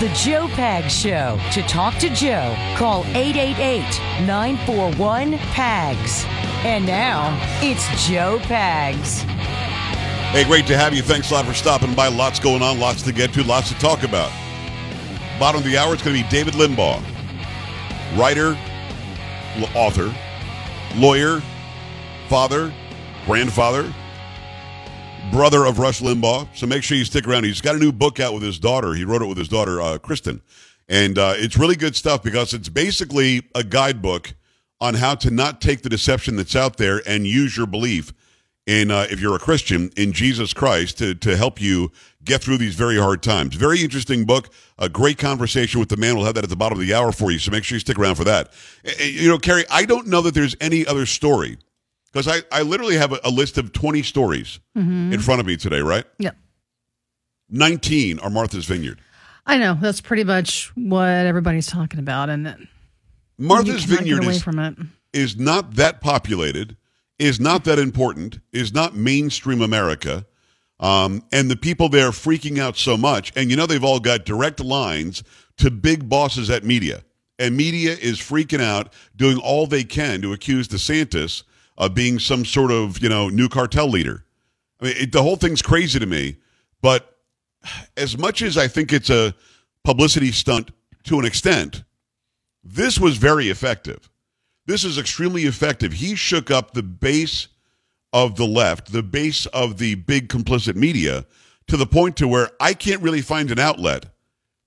The Joe Pag Show. To talk to Joe, call 888 941 PAGS. And now, it's Joe Pags. Hey, great to have you. Thanks a lot for stopping by. Lots going on, lots to get to, lots to talk about. Bottom of the hour, it's going to be David Limbaugh, writer, author, lawyer, father, grandfather, brother of Rush Limbaugh. So make sure you stick around. He's got a new book out with his daughter. He wrote it with his daughter, uh, Kristen. And uh, it's really good stuff because it's basically a guidebook on how to not take the deception that's out there and use your belief in, uh, if you're a Christian, in Jesus Christ to, to help you get through these very hard times. Very interesting book. A great conversation with the man. We'll have that at the bottom of the hour for you. So make sure you stick around for that. Eh, eh, You know, Carrie, I don't know that there's any other story because I, I literally have a, a list of 20 stories in front of me today, right? Yep. 19 are Martha's Vineyard. I know. That's pretty much what everybody's talking about. And Martha's Vineyard get away is, from it. is not that populated, is not that important, is not mainstream America. Um, and the people there freaking out so much. And you know, they've all got direct lines to big bosses at media. And media is freaking out, doing all they can to accuse DeSantis of being some sort of, you know, new cartel leader. I mean, it, the whole thing's crazy to me. But as much as I think it's a publicity stunt to an extent, this was very effective. This is extremely effective. He shook up the base of the left, the base of the big complicit media, to the point to where I can't really find an outlet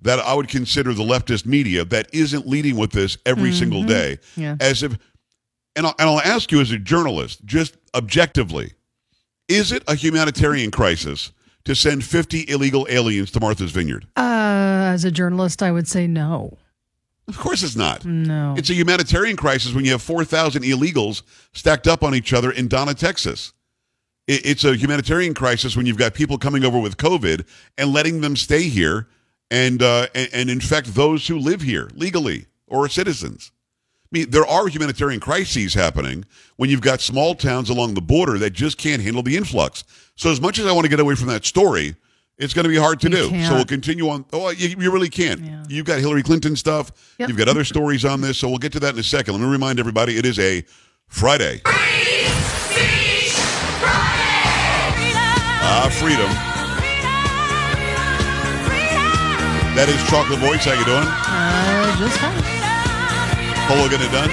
that I would consider the leftist media that isn't leading with this every single mm-hmm. day. Yeah. As if, and I'll, and I'll ask you as a journalist, just objectively, is it a humanitarian crisis to send 50 illegal aliens to Martha's Vineyard? Uh, as a journalist, I would say no. Of course it's not. No. It's a humanitarian crisis when you have 4,000 illegals stacked up on each other in Donna, Texas. It's a humanitarian crisis when you've got people coming over with COVID and letting them stay here and, uh, and, and infect those who live here legally or are citizens. I mean, there are humanitarian crises happening when you've got small towns along the border that just can't handle the influx. So, as much as I want to get away from that story, it's going to be hard to You do. can't. So, we'll continue on. Oh, you, you really can't. Yeah. You've got Hillary Clinton stuff. Yep. You've got other stories on this. So, we'll get to that in a second. Let me remind everybody it is a Friday. Ah, freedom. That is Chocolate Voice. How you doing? Uh, just fine. Polo getting it done?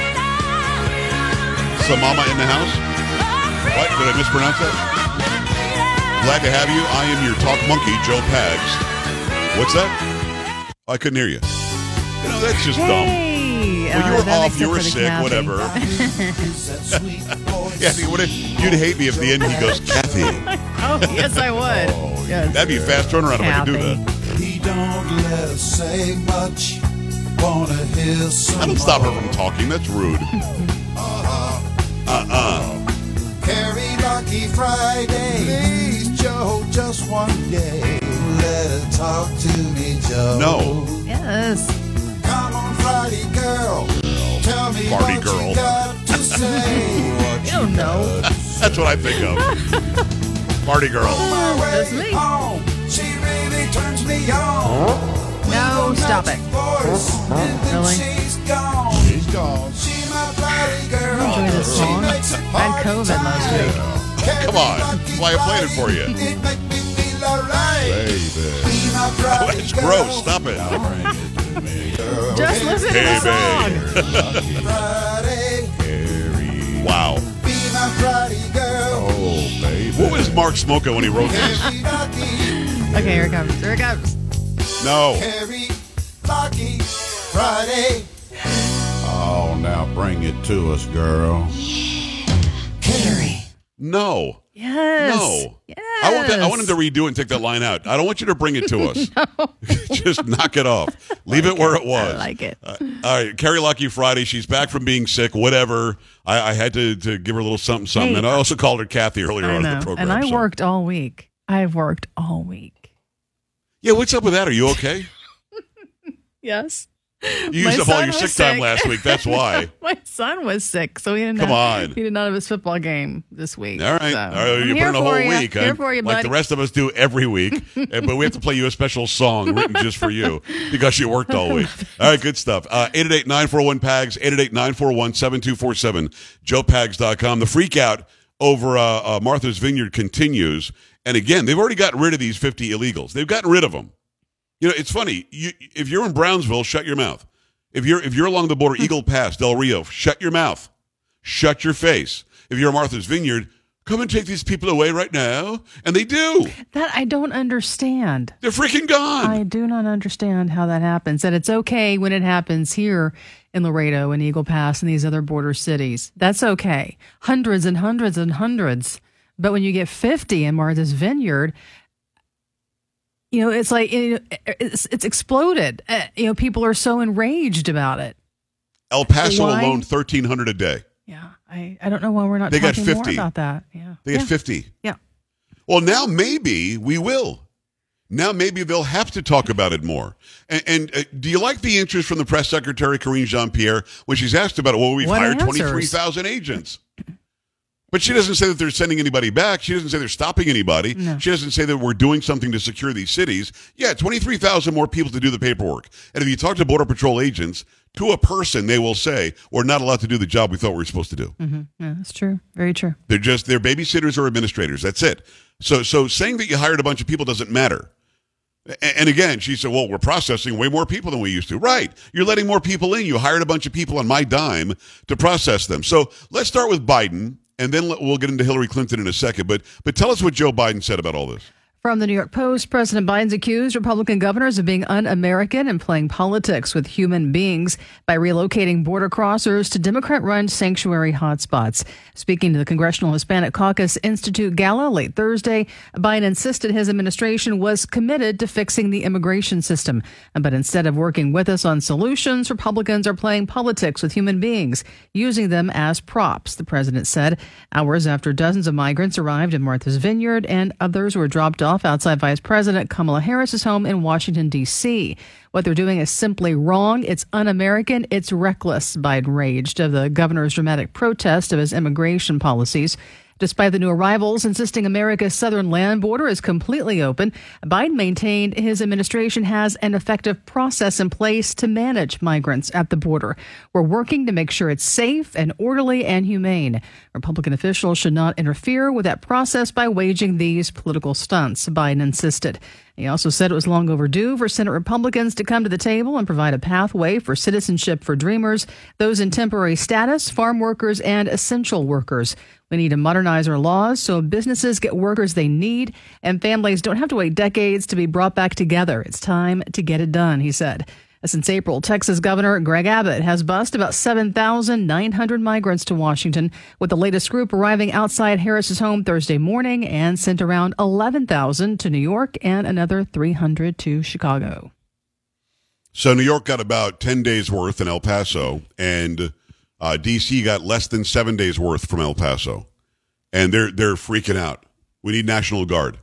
Some mama in the house? What? Did I mispronounce that? Glad to have you. I am your talk monkey, Joe Pags. What's that? I couldn't hear you. You know, that's just dumb. Well, you uh, were that off, you were sick, Kathy. whatever. Yeah, you would you'd hate me if the end he goes, Kathy. Oh, yes, I would. yes. That'd be a fast turnaround if I could do Kathy. that. He don't let us say much. Wanna hear some I don't stop her from talking. That's rude. Uh-huh. Uh-uh. Carrie Lucky Friday. Please, Joe, just one day. Let her talk to me, Joe. No. Yes. Come on, Friday girl. Tell me Party what girl. you got to say. what You don't know. That's what I think of. Party girl. my way That's me. home. She really turns me on. No, stop it. Voice, and Really? she's gone. She's gone. She my party girl. enjoy this She song. COVID last week. Come on. That's why I played it for you. It make me feel alright. Baby. Be my That's gross. Stop it. Just listen to the song. Wow. Be my Friday girl. Oh, baby. What was Mark smoking when he wrote this? Okay, here it comes. Here it comes. No. Carrie Lucky. Friday. Oh, now bring it to us, girl. Carrie. No. Yes. No. Yes. I want that, I want him to redo it and take that line out. I don't want you to bring it to us. Just knock it off. Leave it where it was. I like it. Uh, all right, Carrie Lucky Friday. She's back from being sick. Whatever. I, I had to, to give her a little something, something, Hey, and I also called her Kathy earlier I on in the program. And I so- worked all week. I've worked all week. Yeah, what's up with that? Are you okay? Yes. You used up all your sick, was time last week. That's why. My son was sick, so he didn't. Come have, on. He did not have his football game this week. All right, So, all right. You're putting a whole you. week, Here for you, like buddy. the rest of us do every week. But we have to play you a special song written just for you because you worked all week. All right, good stuff. Uh, 888-941-PAGS, 888-941-7247, joepags.com. The freak out over uh, uh, Martha's Vineyard continues. And again, they've already gotten rid of these 50 illegals. They've gotten rid of them. You know, it's funny. You, if you're in Brownsville, shut your mouth. If you're if you're along the border, hmm. Eagle Pass, Del Rio, shut your mouth. Shut your face. If you're Martha's Vineyard, come and take these people away right now. And they do. That I don't understand. They're freaking gone. I do not understand how that happens. And it's okay when it happens here in Laredo and Eagle Pass and these other border cities. That's okay. Hundreds and hundreds and hundreds. But when you get 50 in Martha's Vineyard, you know, it's like you know, it's, it's exploded. Uh, you know, people are so enraged about it. El Paso Why? alone, 1,300 a day. Yeah, I, I don't know why we're not They got talking more 50. about that. Yeah, They get yeah. 50. Yeah. Well, now maybe we will. Now maybe they'll have to talk about it more. And, and uh, do you like the interest from the press secretary, Karine Jean Pierre, when she's asked about it? Well, we've What hired 23,000 agents. But she doesn't say that they're sending anybody back. She doesn't say they're stopping anybody. She doesn't say that we're doing something to secure these cities. Yeah, 23,000 more people to do the paperwork. And if you talk to Border Patrol agents, to a person, they will say, we're not allowed to do the job we thought we were supposed to do. Mm-hmm. Yeah, that's true. Very true. They're just they're babysitters or administrators. That's it. So so saying that you hired a bunch of people doesn't matter. And again, she said, "Well, we're processing way more people than we used to." Right? You're letting more people in. You hired a bunch of people on my dime to process them. So let's start with Biden, and then we'll get into Hillary Clinton in a second. But but tell us what Joe Biden said about all this. From the New York Post, President Biden's accused Republican governors of being un American and playing politics with human beings by relocating border crossers to Democrat run sanctuary hotspots. Speaking to the Congressional Hispanic Caucus Institute Gala late Thursday, Biden insisted his administration was committed to fixing the immigration system. But instead of working with us on solutions, Republicans are playing politics with human beings, using them as props, the president said, hours after dozens of migrants arrived in Martha's Vineyard and others were dropped off outside Vice President Kamala Harris's home in Washington, D.C. What they're doing is simply wrong. It's un American. It's reckless, Biden raged of the governor's dramatic protest of his immigration policies. Despite the new arrivals insisting America's southern land border is completely open, Biden maintained his administration has an effective process in place to manage migrants at the border. We're working to make sure it's safe and orderly and humane. Republican officials should not interfere with that process by waging these political stunts, Biden insisted. He also said it was long overdue for Senate Republicans to come to the table and provide a pathway for citizenship for dreamers, those in temporary status, farm workers, and essential workers. We need to modernize our laws so businesses get workers they need and families don't have to wait decades to be brought back together. It's time to get it done, he said. Since April, Texas Governor Greg Abbott has bused about 7,900 migrants to Washington, with the latest group arriving outside Harris's home Thursday morning and sent around 11,000 to New York and another 300 to Chicago. So New York got about ten days worth in El Paso, and uh, D.C. got less than seven days worth from El Paso, and they're they're freaking out. We need National Guard.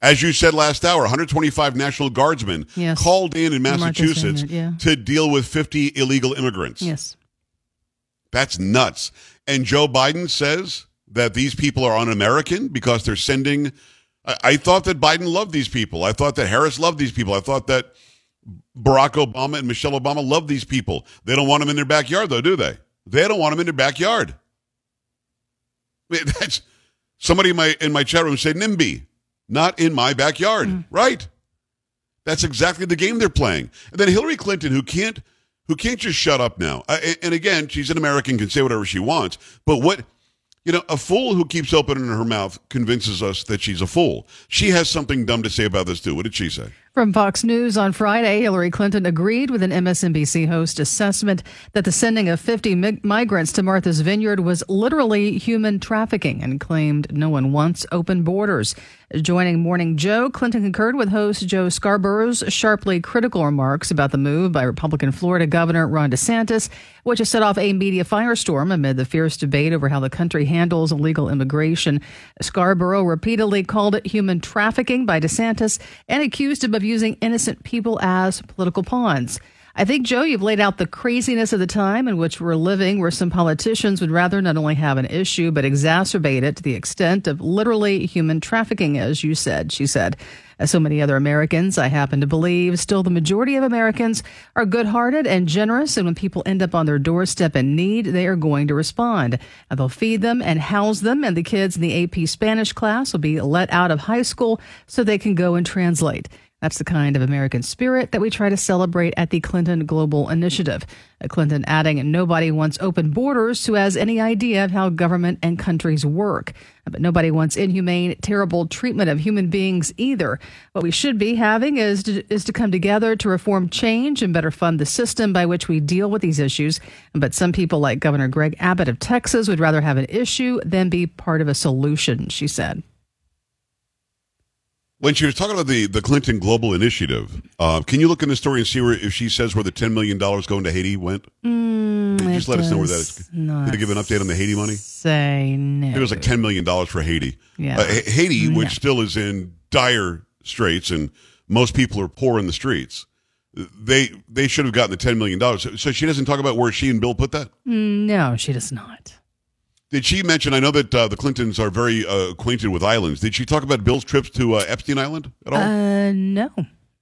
As you said last hour, 125 National Guardsmen Yes. called in in Massachusetts yeah. to deal with 50 illegal immigrants. Yes. That's nuts. And Joe Biden says that these people are un-American because they're sending. I, I thought that Biden loved these people. I thought that Harris loved these people. I thought that Barack Obama and Michelle Obama loved these people. They don't want them in their backyard, though, do they? They don't want them in their backyard. I mean, that's somebody in my in my chat room said NIMBY, not in my backyard. Mm. Right. That's exactly the game they're playing. And then Hillary Clinton, who can't who can't just shut up now. And- and again, she's an American, can say whatever she wants. But what you know, a fool who keeps opening her mouth convinces us that she's a fool. She has something dumb to say about this too. What did she say? From Fox News on Friday, Hillary Clinton agreed with an MSNBC host assessment that the sending of 50 mig- migrants to Martha's Vineyard was literally human trafficking and claimed no one wants open borders. Joining Morning Joe, Clinton concurred with host Joe Scarborough's sharply critical remarks about the move by Republican Florida Governor Ron DeSantis, which has set off a media firestorm amid the fierce debate over how the country handles illegal immigration. Scarborough repeatedly called it human trafficking by DeSantis and accused him of using innocent people as political pawns. I think, Joe, you've laid out the craziness of the time in which we're living, where some politicians would rather not only have an issue, but exacerbate it to the extent of literally human trafficking, as you said, she said. As so many other Americans, I happen to believe still the majority of Americans are good hearted and generous. And when people end up on their doorstep in need, they are going to respond. And they'll feed them and house them. And the kids in the AP Spanish class will be let out of high school so they can go and translate. That's the kind of American spirit that we try to celebrate at the Clinton Global Initiative. Clinton adding, nobody wants open borders who has any idea of how government and countries work. But nobody wants inhumane, terrible treatment of human beings either. What we should be having is to, is to come together to reform change and better fund the system by which we deal with these issues. But some people, like Governor Greg Abbott of Texas, would rather have an issue than be part of a solution, she said. When she was talking about the, the Clinton Global Initiative, uh, can you look in the story and see where if she says where the ten million dollars going to Haiti went? Mm, just let us know where that does Did they give an update on the Haiti money? Say no. It was like ten million dollars for Haiti. Yeah. Uh, Ha- Haiti, No. which still is in dire straits, and most people are poor in the streets. They they should have gotten the ten million dollars. So- So she doesn't talk about where she and Bill put that. No, she does not. Did she mention? I know that uh, the Clintons are very uh, acquainted with islands. Did she talk about Bill's trips to uh, Epstein Island at all? Uh, no.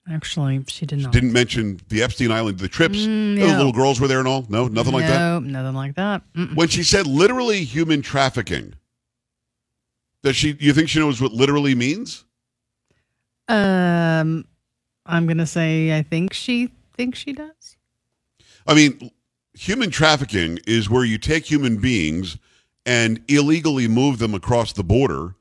Actually, she did not. Didn't mention the Epstein Island, the trips. Mm, The little girls were there and all. No, nothing like that. No, nothing like that. Mm-mm. When she said literally human trafficking, does she? You think she knows what literally means? Um, I'm gonna say I think she thinks she does. I mean, human trafficking is where you take human beings and illegally move them across the border,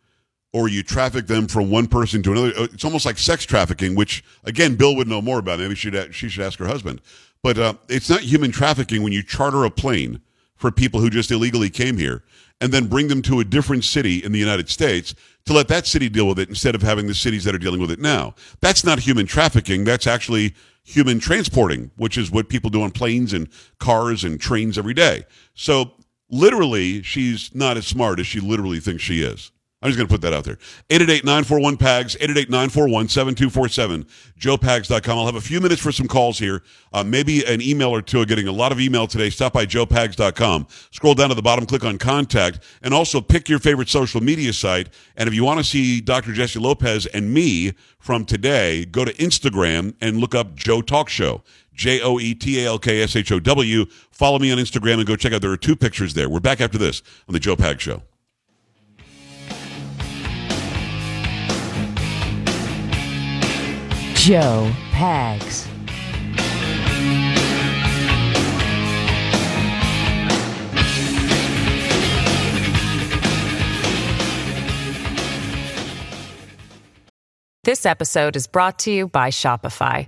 or you traffic them from one person to another. Uh, It's almost like sex trafficking, which again, Bill would know more about. Maybe she she should ask her husband. But uh, it's not human trafficking when you charter a plane for people who just illegally came here and then bring them to a different city in the United States to let that city deal with it instead of having the cities that are dealing with it now. That's not human trafficking. That's actually human transporting, which is what people do on planes and cars and trains every day. So literally, she's not as smart as she literally thinks she is. I'm just going to put that out there. 888-941-PAGS, 888-941-7247, joepags.com. I'll have a few minutes for some calls here. Uh, maybe an email or two. Getting a lot of email today. Stop by joepags.com. Scroll down to the bottom, click on contact, and also pick your favorite social media site. And if you want to see Dr. Jesse Lopez and me from today, go to Instagram and look up Joe Talk Show. J O E T A L K S H O W. Follow me on Instagram and go check out. There are two pictures there. We're back after this on the Joe Pag Show. Joe Pags. This episode is brought to you by Shopify.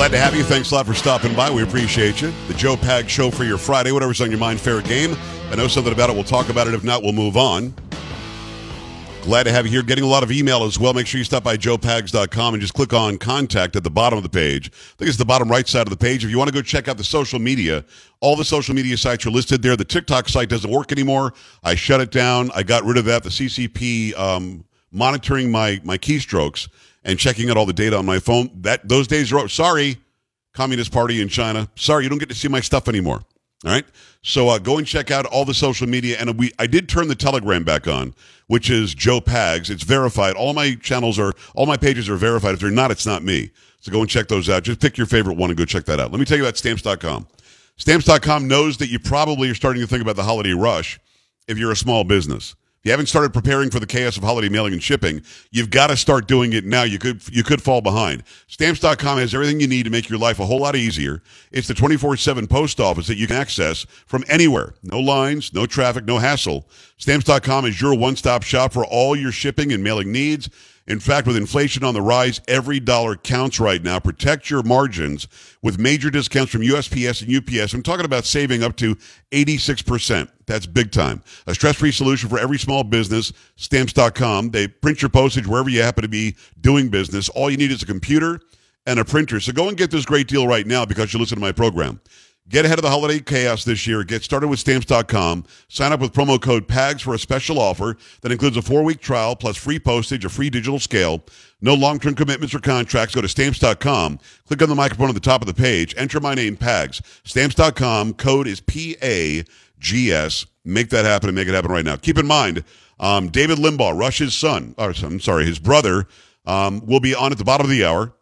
Glad to have you. Thanks a lot for stopping by. We appreciate you. The Joe Pag Show for your Friday. Whatever's on your mind, fair game. I know something about it. We'll talk about it. If not, we'll move on. Glad to have you here. Getting a lot of email as well. Make sure you stop by joepags.com and just click on contact at the bottom of the page. I think it's the bottom right side of the page. If you want to go check out the social media, all the social media sites are listed there. The TikTok site doesn't work anymore. I shut it down. I got rid of that. The CCP um, monitoring my my keystrokes and checking out all the data on my phone. That those days are. Sorry, Communist Party in China. Sorry, you don't get to see my stuff anymore. All right. So uh, go and check out all the social media. And we, I did turn the Telegram back on, which is Joe Pags. It's verified. All my channels are, all my pages are verified. If they're not, it's not me. So go and check those out. Just pick your favorite one and go check that out. Let me tell you about stamps.com. Stamps.com knows that you probably are starting to think about the holiday rush if you're a small business. If you haven't started preparing for the chaos of holiday mailing and shipping, you've got to start doing it now. You could you could fall behind. Stamps.com has everything you need to make your life a whole lot easier. It's the 24/7 post office that you can access from anywhere. No lines, no traffic, no hassle. Stamps.com is your one-stop shop for all your shipping and mailing needs. In fact, with inflation on the rise, every dollar counts right now. Protect your margins with major discounts from USPS and UPS. I'm talking about saving up to 86%. That's big time. A stress free solution for every small business. Stamps.com. They print your postage wherever you happen to be doing business. All you need is a computer and a printer. So go and get this great deal right now because you listen to my program. Get ahead of the holiday chaos this year. Get started with stamps.com. Sign up with promo code PAGS for a special offer that includes a four week trial plus free postage, a free digital scale. No long term commitments or contracts. Go to stamps.com. Click on the microphone at the top of the page. Enter my name, PAGS. Stamps.com. Code is P A G S. Make that happen and make it happen right now. Keep in mind, um, David Limbaugh, Rush's son, or I'm sorry, his brother, um, will be on at the bottom of the hour.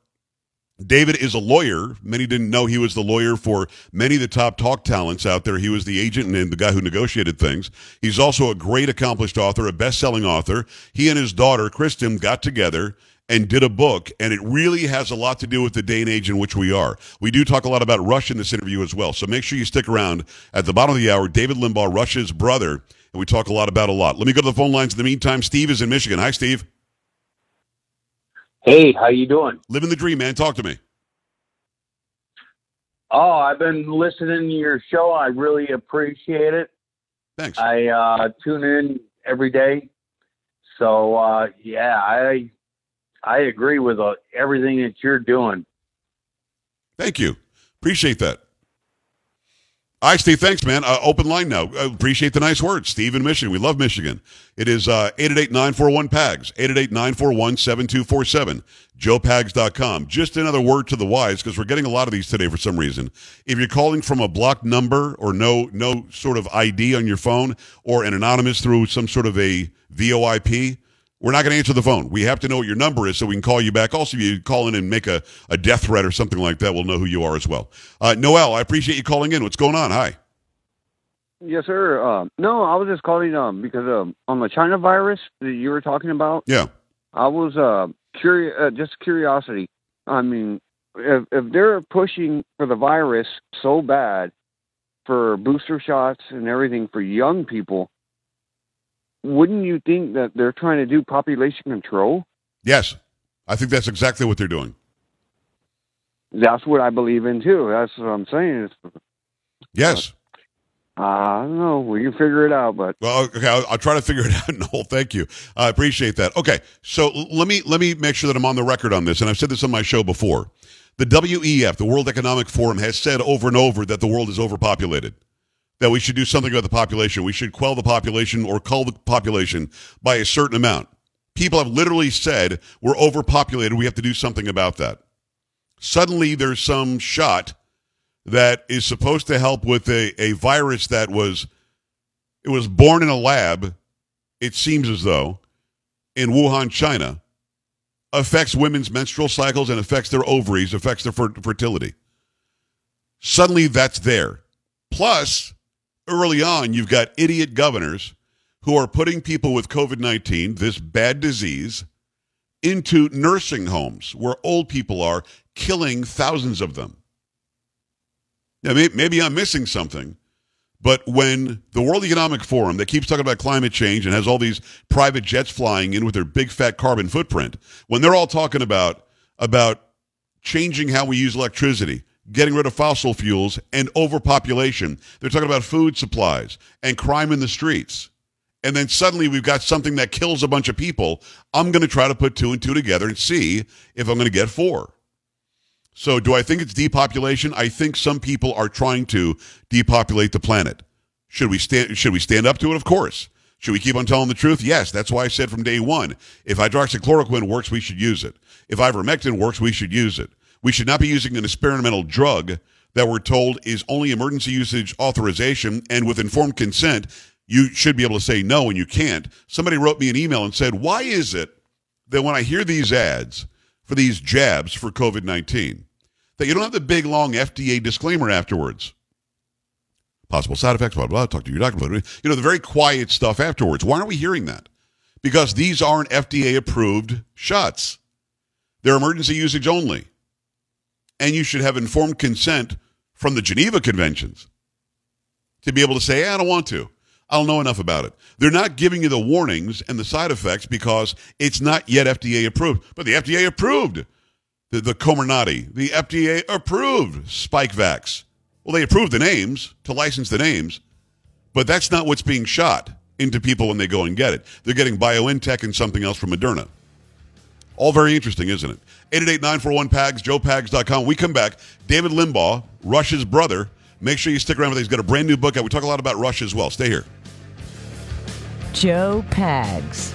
David is a lawyer. Many didn't know he was the lawyer for many of the top talk talents out there. He was the agent and the guy who negotiated things. He's also a great accomplished author, a best-selling author. He and his daughter, Kristen, got together and did a book, and it really has a lot to do with the day and age in which we are. We do talk a lot about Rush in this interview as well, so make sure you stick around. At the bottom of the hour, David Limbaugh, Rush's brother, and we talk a lot about a lot. Let me go to the phone lines in the meantime. Steve is in Michigan. Hi, Steve. Hey, how you doing? Living the dream, man. Talk to me. Oh, I've been listening to your show. I really appreciate it. Thanks. I uh, tune in every day. So uh, yeah, I I agree with uh, everything that you're doing. Thank you. Appreciate that. All right, Steve. Thanks, man. Uh, open line now. Uh, appreciate the nice words. Steve in Michigan. We love Michigan. It is 888-941-PAGS, 888-941-7247, joepags.com. Just another word to the wise, because we're getting a lot of these today for some reason. If you're calling from a blocked number or no no sort of ID on your phone or an anonymous through some sort of a VoIP, we're not going to answer the phone. We have to know what your number is so we can call you back. Also, if you call in and make a, a death threat or something like that, we'll know who you are as well. Uh, Noel, I appreciate you calling in. What's going on? Hi. Yes, sir. Uh, no, I was just calling um, because um, on the China virus that you were talking about. Yeah. I was uh, curious, uh, just curiosity. I mean, if, if they're pushing for the virus so bad for booster shots and everything for young people, wouldn't you think that they're trying to do population control? Yes. I think that's exactly what they're doing. That's what I believe in too. That's what I'm saying. Yes. uh, I don't know. We can figure it out, but Well, okay, I'll, I'll try to figure it out. Noel, thank you. I appreciate that. Okay, so let me let me make sure that I'm on the record on this, and I've said this on my show before. The WEF, the World Economic Forum, has said over and over that the world is overpopulated. That we should do something about the population. We should quell the population or cull the population by a certain amount. People have literally said we're overpopulated. We have to do something about that. Suddenly, there's some shot that is supposed to help with a, a virus that was it was born in a lab, it seems as though, in Wuhan, China, affects women's menstrual cycles and affects their ovaries, affects their fer- fertility. Suddenly that's there. Plus, early on, you've got idiot governors who are putting people with COVID 19, this bad disease, into nursing homes where old people are, killing thousands of them. Now, maybe I'm missing something, but when the World Economic Forum that keeps talking about climate change and has all these private jets flying in with their big fat carbon footprint, when they're all talking about about changing how we use electricity, getting rid of fossil fuels and overpopulation, they're talking about food supplies and crime in the streets and then suddenly we've got something that kills a bunch of people, I'm going to try to put two and two together and see if I'm going to get four. So, do I think it's depopulation? I think some people are trying to depopulate the planet. Should we stand? Should we stand up to it? Of course. Should we keep on telling the truth? Yes. That's why I said from day one, if hydroxychloroquine works, we should use it. If ivermectin works, we should use it. We should not be using an experimental drug that we're told is only emergency usage authorization and with informed consent you should be able to say no and you can't. Somebody wrote me an email and said, Why is it that when I hear these ads for these jabs for COVID 19, that you don't have the big long FDA disclaimer afterwards? Possible side effects, blah, blah, talk to your doctor, blah, blah. You know, the very quiet stuff afterwards. Why aren't we hearing that? Because these aren't FDA approved shots. They're emergency usage only. And you should have informed consent from the Geneva Conventions to be able to say, I don't want to. I don't know enough about it. They're not giving you the warnings and the side effects because it's not yet FDA approved. But the FDA approved the, the Comirnaty. The FDA approved Spikevax. Well, they approved the names to license the names, but that's not what's being shot into people when they go and get it. They're getting BioNTech and something else from Moderna. All very interesting, isn't it? 888-941-PAGS, joepags.com. We come back. David Limbaugh, Rush's brother. Make sure you stick around with him. He's got a brand new book out. We talk a lot about Rush as well. Stay here. Joe Pags.